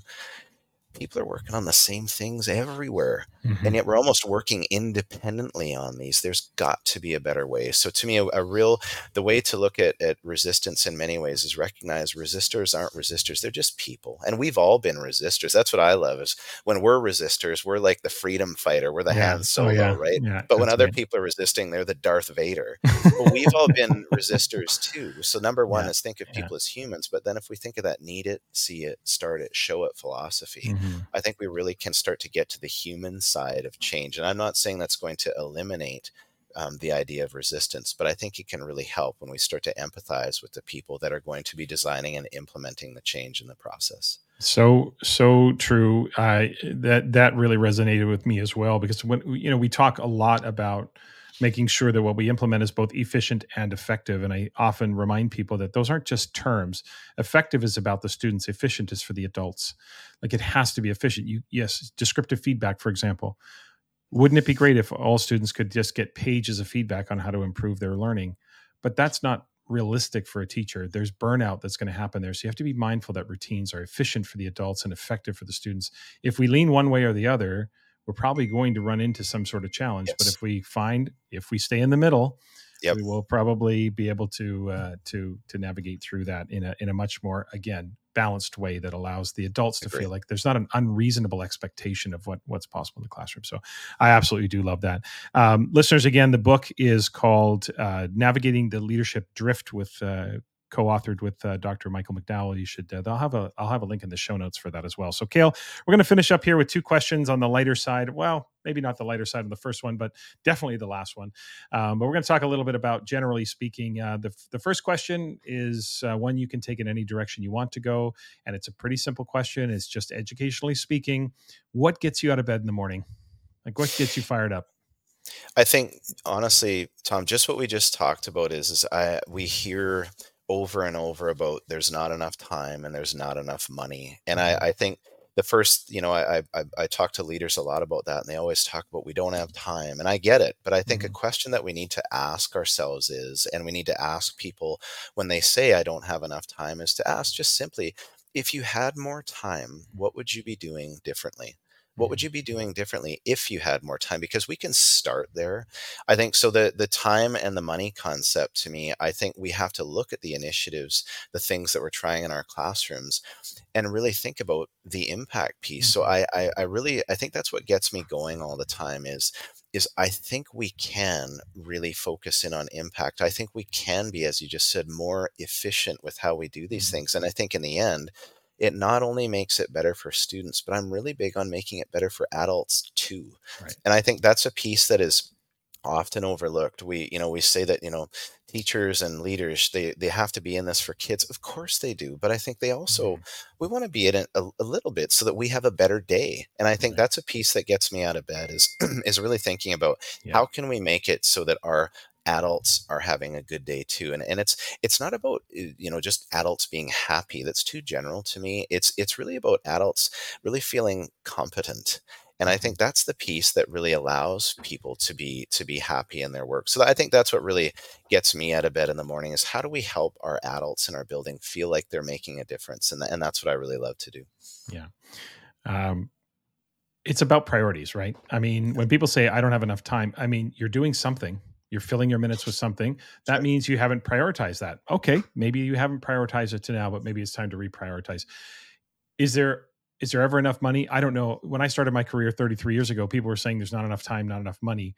people are working on the same things everywhere Mhm. and yet we're almost working independently on these there's got to be a better way so to me a, a real the way to look at, at resistance in many ways is recognize resistors aren't resistors they're just people and we've all been resistors that's what i love is when we're resistors we're like the freedom fighter we're the Yeah. Han Oh, solo yeah. right Yeah, but when other right. people are resisting they're the darth vader but we've all been resistors too so number one Yeah, is think of people as humans but then if we think of that need it see it start it show it philosophy Mhm. I think we really can start to get to the human side of change. And I'm not saying that's going to eliminate um, the idea of resistance, but I think it can really help when we start to empathize with the people that are going to be designing and implementing the change in the process. So so true. I that that really resonated with me as well because when you know we talk a lot about making sure that what we implement is both efficient and effective, and I often remind people that those aren't just terms. Effective is about the students. Efficient is for the adults. Like it has to be efficient. You yes, descriptive feedback, for example. Wouldn't it be great if all students could just get pages of feedback on how to improve their learning? But that's not realistic for a teacher. There's burnout that's going to happen there. So you have to be mindful that routines are efficient for the adults and effective for the students. If we lean one way or the other, we're probably going to run into some sort of challenge. But if we find, if we stay in the middle, Yep. we will probably be able to uh, to to navigate through that in a in a much more again balanced way that allows the adults to feel like there's not an unreasonable expectation of what what's possible in the classroom. So I absolutely do love that. Um, listeners, again, the book is called uh, "Navigating the Leadership Drift" with. Uh, co-authored with uh, Dr. Michael McDowell. You should. Uh, they'll have a. I'll have a link in the show notes for that as well. So, Cale, we're going to finish up here with two questions on the lighter side. Well, maybe not the lighter side of the first one, but definitely the last one. Um, but we're going to talk a little bit about, generally speaking, uh, the the first question is uh, one you can take in any direction you want to go, and it's a pretty simple question. It's just educationally speaking, what gets you out of bed in the morning? Like, what gets you fired up? I think honestly, Tom, just what we just talked about is is I we hear over and over about there's not enough time and there's not enough money. And I, I think the first, you know, I, I I talk to leaders a lot about that and they always talk about we don't have time. And I get it, but I think a Mhm. question that we need to ask ourselves is, and we need to ask people when they say I don't have enough time, is to ask just simply, if you had more time, what would you be doing differently? What would you be doing differently if you had more time? Because we can start there. I think so. The the time and the money concept to me, I think we have to look at the initiatives, the things that we're trying in our classrooms, and really think about the impact piece. So Mhm. I, I I really I think that's what gets me going all the time is is I think we can really focus in on impact. I think we can be, as you just said, more efficient with how we do these Mhm. things. And I think in the end, it not only makes it better for students, but I'm really big on making it better for adults too. Right. And I think that's a piece that is often overlooked. We, you know, we say that, you know, teachers and leaders, they they have to be in this for kids. Of course they do, but I think they also mm-hmm. we want to be in it a, a little bit so that we have a better day. And I think Right. that's a piece that gets me out of bed is is really thinking about Yeah. how can we make it so that our adults are having a good day too and and it's it's not about uh, you know just adults being happy that's too general to me it's it's really about adults really feeling competent and i Mhm. think that's the piece that really allows people to be to be happy in their work so i think that's what really gets me out of bed in the morning is how do we help our adults in our building feel like they're making a difference and, and that's what i really love to do Yeah. Um, it's about priorities, right? I mean, when people say I don't have enough time, I mean, you're doing something. You're filling your minutes with something. That means you haven't prioritized that. Okay, maybe you haven't prioritized it to now, but maybe it's time to reprioritize. Is there is there ever enough money? I don't know. When I started my career 33 years ago, people were saying there's not enough time, not enough money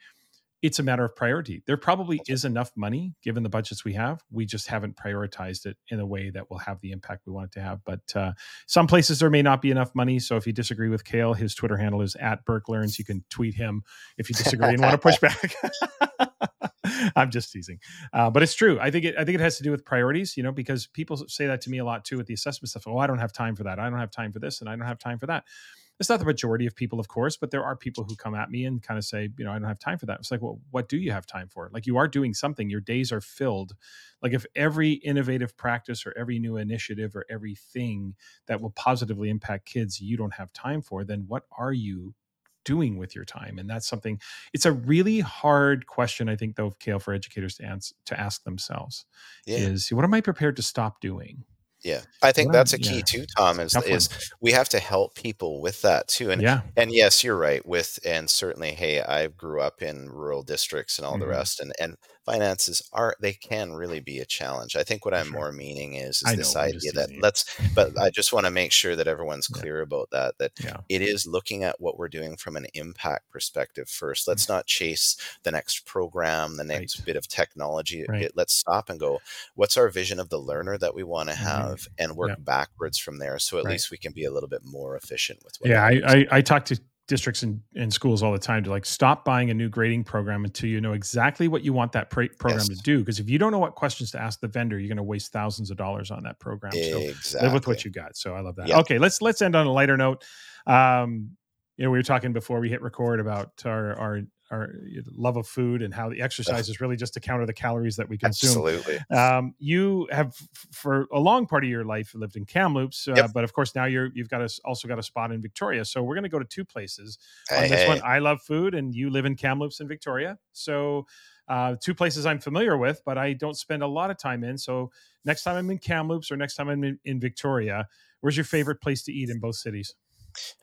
it's a matter of priority. There probably is enough money given the budgets we have. We just haven't prioritized it in a way that will have the impact we want it to have. But uh, some places there may not be enough money. So if you disagree with Cale his Twitter handle is at Birk Learns. You can tweet him if you disagree and want to push back. I'm just teasing, uh, but it's true. I think it. I think it has to do with priorities. You know, because people say that to me a lot too with the assessment stuff. Oh, I don't have time for that. I don't have time for this, and I don't have time for that it's not the majority of people, of course, but there are people who come at me and kind of say, you know, I don't have time for that. It's like, well, what do you have time for? Like you are doing something. Your days are filled. Like if every innovative practice or every new initiative or everything that will positively impact kids you don't have time for, then what are you doing with your time and that's something it's a really hard question i think though Cale, for educators to answer to ask themselves yeah. is what am i prepared to stop doing yeah, I think that's a key yeah. too, Tom. Is is we have to help people with that too. And yeah, and yes, you're right. With and certainly, hey, I grew up in rural districts and all mm-hmm. the rest, and and finances are they can really be a challenge. I think what I'm sure. more meaning is, is this idea that let's but I just want to make sure that everyone's clear yeah. about that that yeah. it is looking at what we're doing from an impact perspective first. Let's mm-hmm. not chase the next program, the next right. bit of technology. Right. It, let's stop and go, what's our vision of the learner that we want to mm-hmm. have mm-hmm. and work yeah. backwards from there so at right. least we can be a little bit more efficient with what Yeah, I, I I talked to districts and, and schools all the time to like stop buying a new grading program until you know exactly what you want that program yes. to do. Because if you don't know what questions to ask the vendor, you're going to waste thousands of dollars on that program. Exactly. So live with what you got. So I love that. Yep. Okay, let's let's end on a lighter note. Um, you know, we were talking before we hit record about our our our love of food and how the exercise is really just to counter the calories that we consume. Absolutely. Um, you have for a long part of your life lived in Kamloops, uh, yep. but of course now you're you've got a, also got a spot in Victoria. So we're going to go to two places. Hey, on this hey. one, I love food, and you live in Kamloops in Victoria. So. Uh, two places I'm familiar with, but I don't spend a lot of time in. So next time I'm in Kamloops or next time I'm in, in Victoria, where's your favorite place to eat in both cities?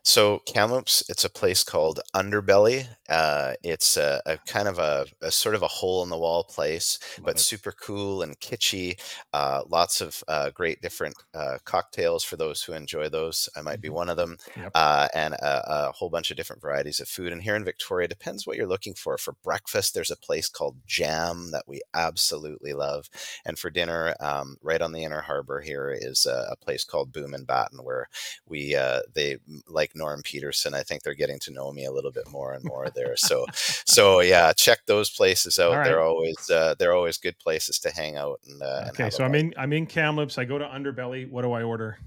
So Kamloops, it's a place called Underbelly. Uh, it's a, a, kind of a, a, sort of a hole in the wall place, Love but it. super cool and kitschy. Uh, lots of uh, great different uh, cocktails for those who enjoy those. I might be mm-hmm. one of them, yep. Uh, and a, a, whole bunch of different varieties of food. And here in Victoria, depends what you're looking for. For breakfast, there's a place called Jam that we absolutely love, and for dinner, um, right on the Inner Harbor here is a, a place called Boom and Batten where we uh, they like Norm Peterson. I think they're getting to know me a little bit more and more there. So, so yeah, check those places out. Right. They're always uh, they're always good places to hang out. And, uh, okay, and so I'm in I'm in Kamloops. I go to Underbelly. What do I order?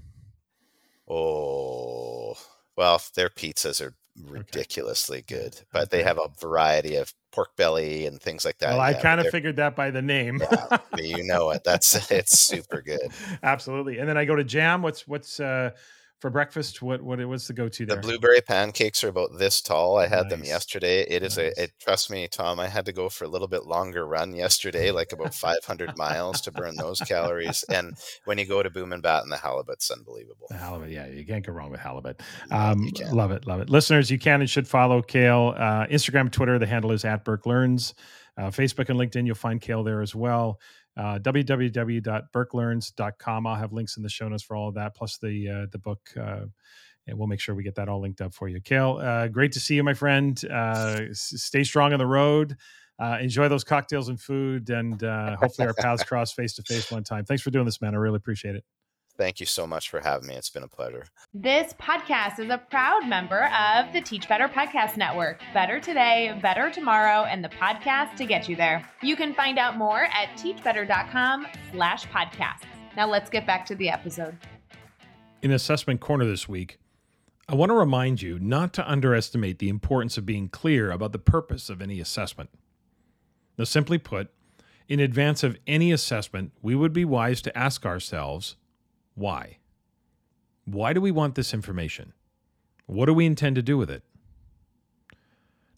Oh, well, their pizzas are ridiculously okay. good, but they have a variety of pork belly and things like that. Well, I yeah, kind of figured that by the name. yeah, you know it. That's it's super good. Absolutely. And then I go to Jam. What's what's uh for breakfast? What what it was the go to there? The blueberry pancakes are about this tall. I had nice. them yesterday. It is nice. a it, trust me, Tom. I had to go for a little bit longer run yesterday, like about 500 miles to burn those calories. And when you go to Boom and Batten, the halibut's unbelievable. The halibut, yeah, you can't go wrong with halibut. Um, love it, love it. Listeners, you can and should follow Cale uh, Instagram, Twitter. The handle is at Birk Learns. Uh, Facebook and LinkedIn, you'll find Cale there as well uh, www.birklearns.com. I'll have links in the show notes for all of that, plus the uh, the book. Uh, and we'll make sure we get that all linked up for you. Cale, uh, great to see you, my friend. Uh, s- stay strong on the road. Uh, enjoy those cocktails and food, and uh, hopefully our paths cross face to face one time. Thanks for doing this, man. I really appreciate it. Thank you so much for having me. It's been a pleasure. This podcast is a proud member of the Teach Better Podcast Network. Better today, better tomorrow, and the podcast to get you there. You can find out more at teachbetter.com slash podcasts. Now let's get back to the episode. In Assessment Corner this week, I want to remind you not to underestimate the importance of being clear about the purpose of any assessment. Now, simply put, in advance of any assessment, we would be wise to ask ourselves why? Why do we want this information? What do we intend to do with it?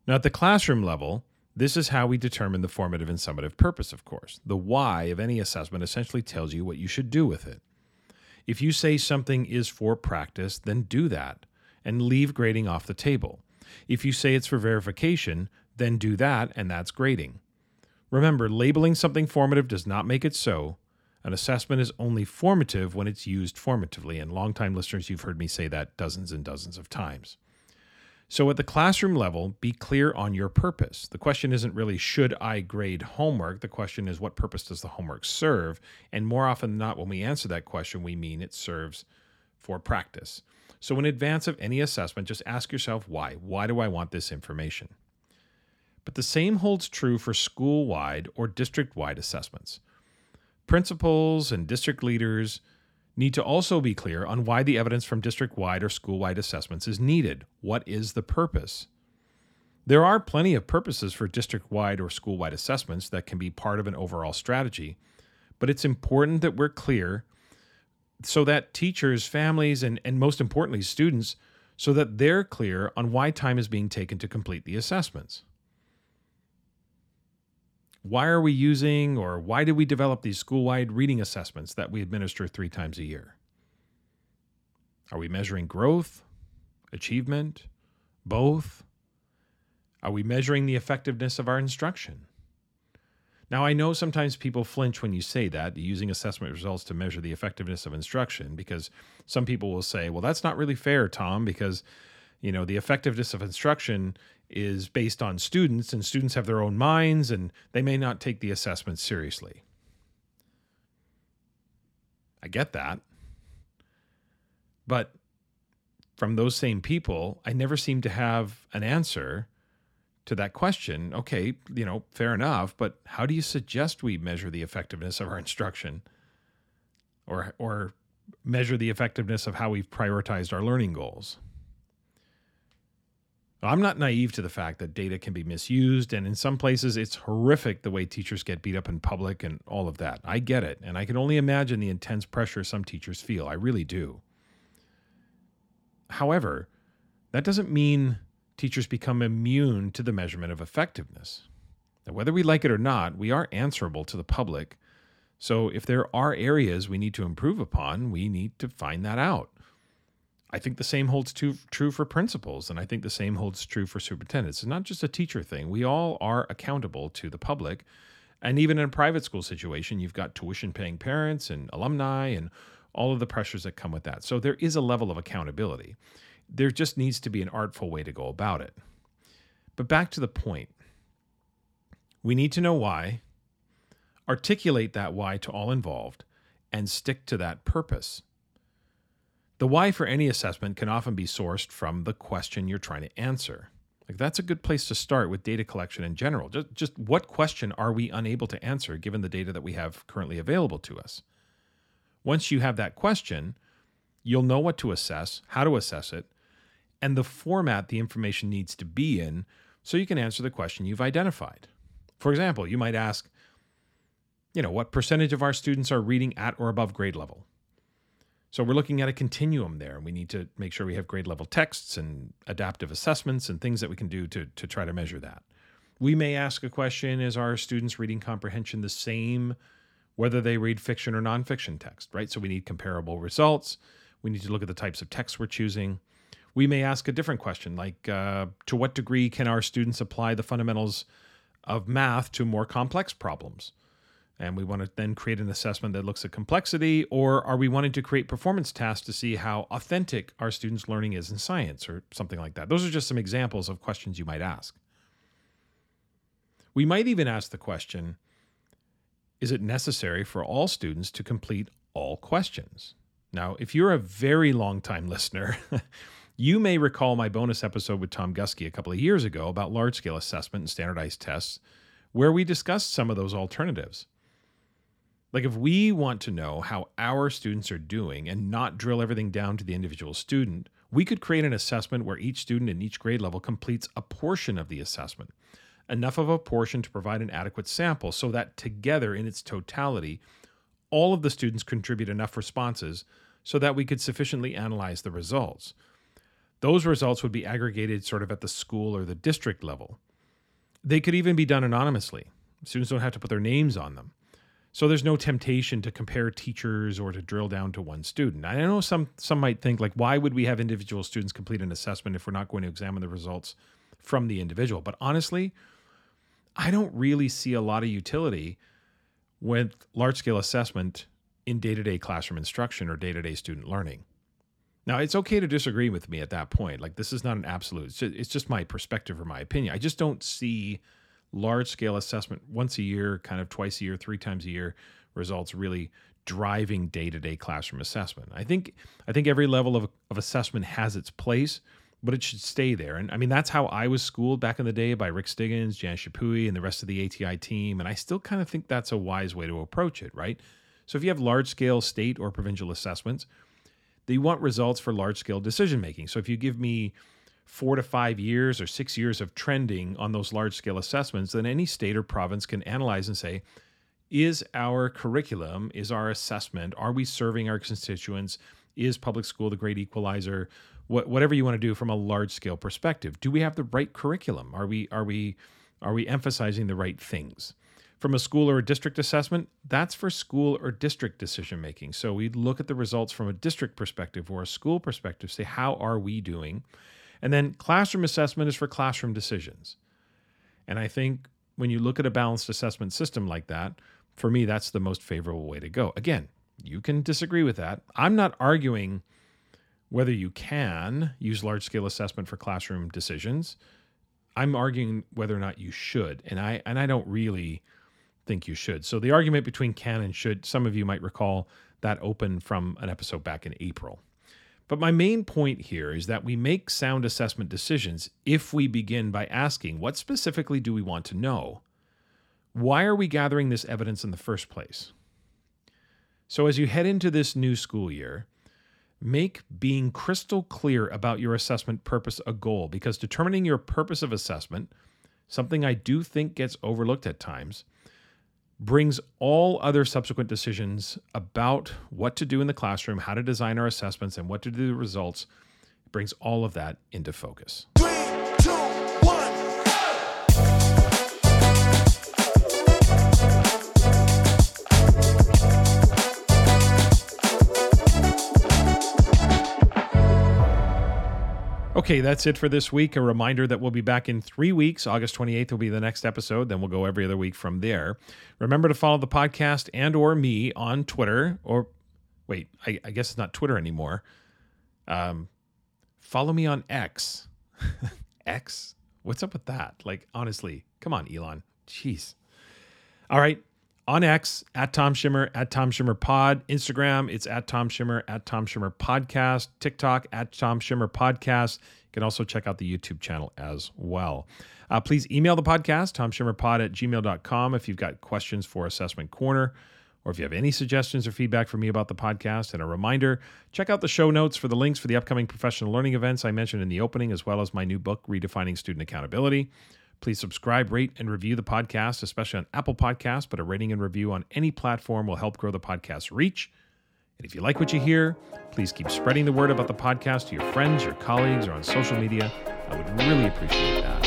Now, at the classroom level, this is how we determine the formative and summative purpose, of course. The why of any assessment essentially tells you what you should do with it. If you say something is for practice, then do that and leave grading off the table. If you say it's for verification, then do that, and that's grading. Remember, labeling something formative does not make it so. An assessment is only formative when it's used formatively, and longtime listeners, you've heard me say that dozens and dozens of times. So, at the classroom level, be clear on your purpose. The question isn't really, should I grade homework? The question is, what purpose does the homework serve? And more often than not, when we answer that question, we mean it serves for practice. So, in advance of any assessment, just ask yourself why. Why do I want this information? But the same holds true for school wide or district wide assessments. Principals and district leaders need to also be clear on why the evidence from district wide or school wide assessments is needed. What is the purpose? There are plenty of purposes for district wide or school wide assessments that can be part of an overall strategy, but it's important that we're clear so that teachers, families, and, and most importantly, students, so that they're clear on why time is being taken to complete the assessments. Why are we using or why did we develop these school wide reading assessments that we administer three times a year? Are we measuring growth, achievement, both? Are we measuring the effectiveness of our instruction? Now, I know sometimes people flinch when you say that, using assessment results to measure the effectiveness of instruction, because some people will say, well, that's not really fair, Tom, because you know the effectiveness of instruction is based on students and students have their own minds and they may not take the assessment seriously. I get that. But from those same people i never seem to have an answer to that question. Okay you know fair enough but how do you suggest we measure the effectiveness of our instruction? Or or measure the effectiveness of how we've prioritized our learning goals I'm not naive to the fact that data can be misused, and in some places it's horrific the way teachers get beat up in public and all of that. I get it, and I can only imagine the intense pressure some teachers feel. I really do. However, that doesn't mean teachers become immune to the measurement of effectiveness. Now, whether we like it or not, we are answerable to the public. So if there are areas we need to improve upon, we need to find that out. I think the same holds true, true for principals, and I think the same holds true for superintendents. It's not just a teacher thing. We all are accountable to the public. And even in a private school situation, you've got tuition paying parents and alumni and all of the pressures that come with that. So there is a level of accountability. There just needs to be an artful way to go about it. But back to the point we need to know why, articulate that why to all involved, and stick to that purpose. The why for any assessment can often be sourced from the question you're trying to answer. Like that's a good place to start with data collection in general. Just, just what question are we unable to answer given the data that we have currently available to us? Once you have that question, you'll know what to assess, how to assess it, and the format the information needs to be in so you can answer the question you've identified. For example, you might ask, you know, what percentage of our students are reading at or above grade level? So we're looking at a continuum there. We need to make sure we have grade level texts and adaptive assessments and things that we can do to, to try to measure that. We may ask a question Is our students' reading comprehension the same whether they read fiction or nonfiction text, right? So we need comparable results. We need to look at the types of texts we're choosing. We may ask a different question like uh, To what degree can our students apply the fundamentals of math to more complex problems? And we want to then create an assessment that looks at complexity or are we wanting to create performance tasks to see how authentic our students learning is in science or something like that? Those are just some examples of questions you might ask. We might even ask the question is it necessary for all students to complete all questions? Now if you're a very long time listener you may recall my bonus episode with tom guskey a couple of years ago about large scale assessment and standardized tests where we discussed some of those alternatives like, if we want to know how our students are doing and not drill everything down to the individual student, we could create an assessment where each student in each grade level completes a portion of the assessment, enough of a portion to provide an adequate sample so that together in its totality, all of the students contribute enough responses so that we could sufficiently analyze the results. Those results would be aggregated sort of at the school or the district level. They could even be done anonymously. Students don't have to put their names on them. So there's no temptation to compare teachers or to drill down to one student. I know some some might think like why would we have individual students complete an assessment if we're not going to examine the results from the individual? But honestly, I don't really see a lot of utility with large scale assessment in day to day classroom instruction or day to day student learning. Now, it's okay to disagree with me at that point. Like, this is not an absolute, it's just my perspective or my opinion. I just don't see large scale assessment once a year, kind of twice a year, three times a year results really driving day to day classroom assessment. I think, I think every level of, of assessment has its place, but it should stay there. And I mean, that's how I was schooled back in the day by Rick Stiggins, Jan Chappuis, and the rest of the ATI team. And I still kind of think that's a wise way to approach it, right? So if you have large scale state or provincial assessments, they want results for large scale decision making. So if you give me four to five years or six years of trending on those large scale assessments, then any state or province can analyze and say, is our curriculum, is our assessment, are we serving our constituents? Is public school the great equalizer? What, whatever you want to do from a large scale perspective. Do we have the right curriculum? Are we are we are we emphasizing the right things? From a school or a district assessment, that's for school or district decision making. So we look at the results from a district perspective or a school perspective, say, how are we doing? And then classroom assessment is for classroom decisions. And I think when you look at a balanced assessment system like that, for me, that's the most favorable way to go. Again, you can disagree with that. I'm not arguing whether you can use large scale assessment for classroom decisions. I'm arguing whether or not you should. And I and I don't really think you should. So the argument between can and should, some of you might recall that open from an episode back in April. But my main point here is that we make sound assessment decisions if we begin by asking what specifically do we want to know? Why are we gathering this evidence in the first place? So, as you head into this new school year, make being crystal clear about your assessment purpose a goal because determining your purpose of assessment, something I do think gets overlooked at times, brings all other subsequent decisions about what to do in the classroom, how to design our assessments, and what to do the results, brings all of that into focus. Okay, that's it for this week. A reminder that we'll be back in three weeks. August 28th will be the next episode. Then we'll go every other week from there. Remember to follow the podcast and or me on Twitter. Or wait, I, I guess it's not Twitter anymore. Um, follow me on X. X? What's up with that? Like, honestly, come on, Elon. Jeez. All right on X at Tom Schimmer at Tom Schimmer Pod, Instagram it's at Tom Schimmer at Tom Schimmer Podcast, TikTok at Tom Schimmer Podcast. You can also check out the YouTube channel as well. Uh, please email the podcast, tomschimmerpod at gmail.com, if you've got questions for Assessment Corner or if you have any suggestions or feedback for me about the podcast. And a reminder check out the show notes for the links for the upcoming professional learning events I mentioned in the opening, as well as my new book, Redefining Student Accountability. Please subscribe, rate, and review the podcast, especially on Apple Podcasts, but a rating and review on any platform will help grow the podcast's reach. And if you like what you hear, please keep spreading the word about the podcast to your friends, your colleagues, or on social media. I would really appreciate that.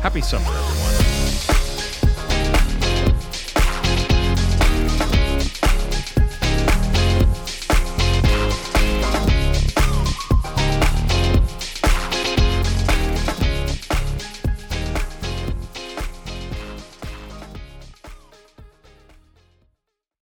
Happy summer, everyone.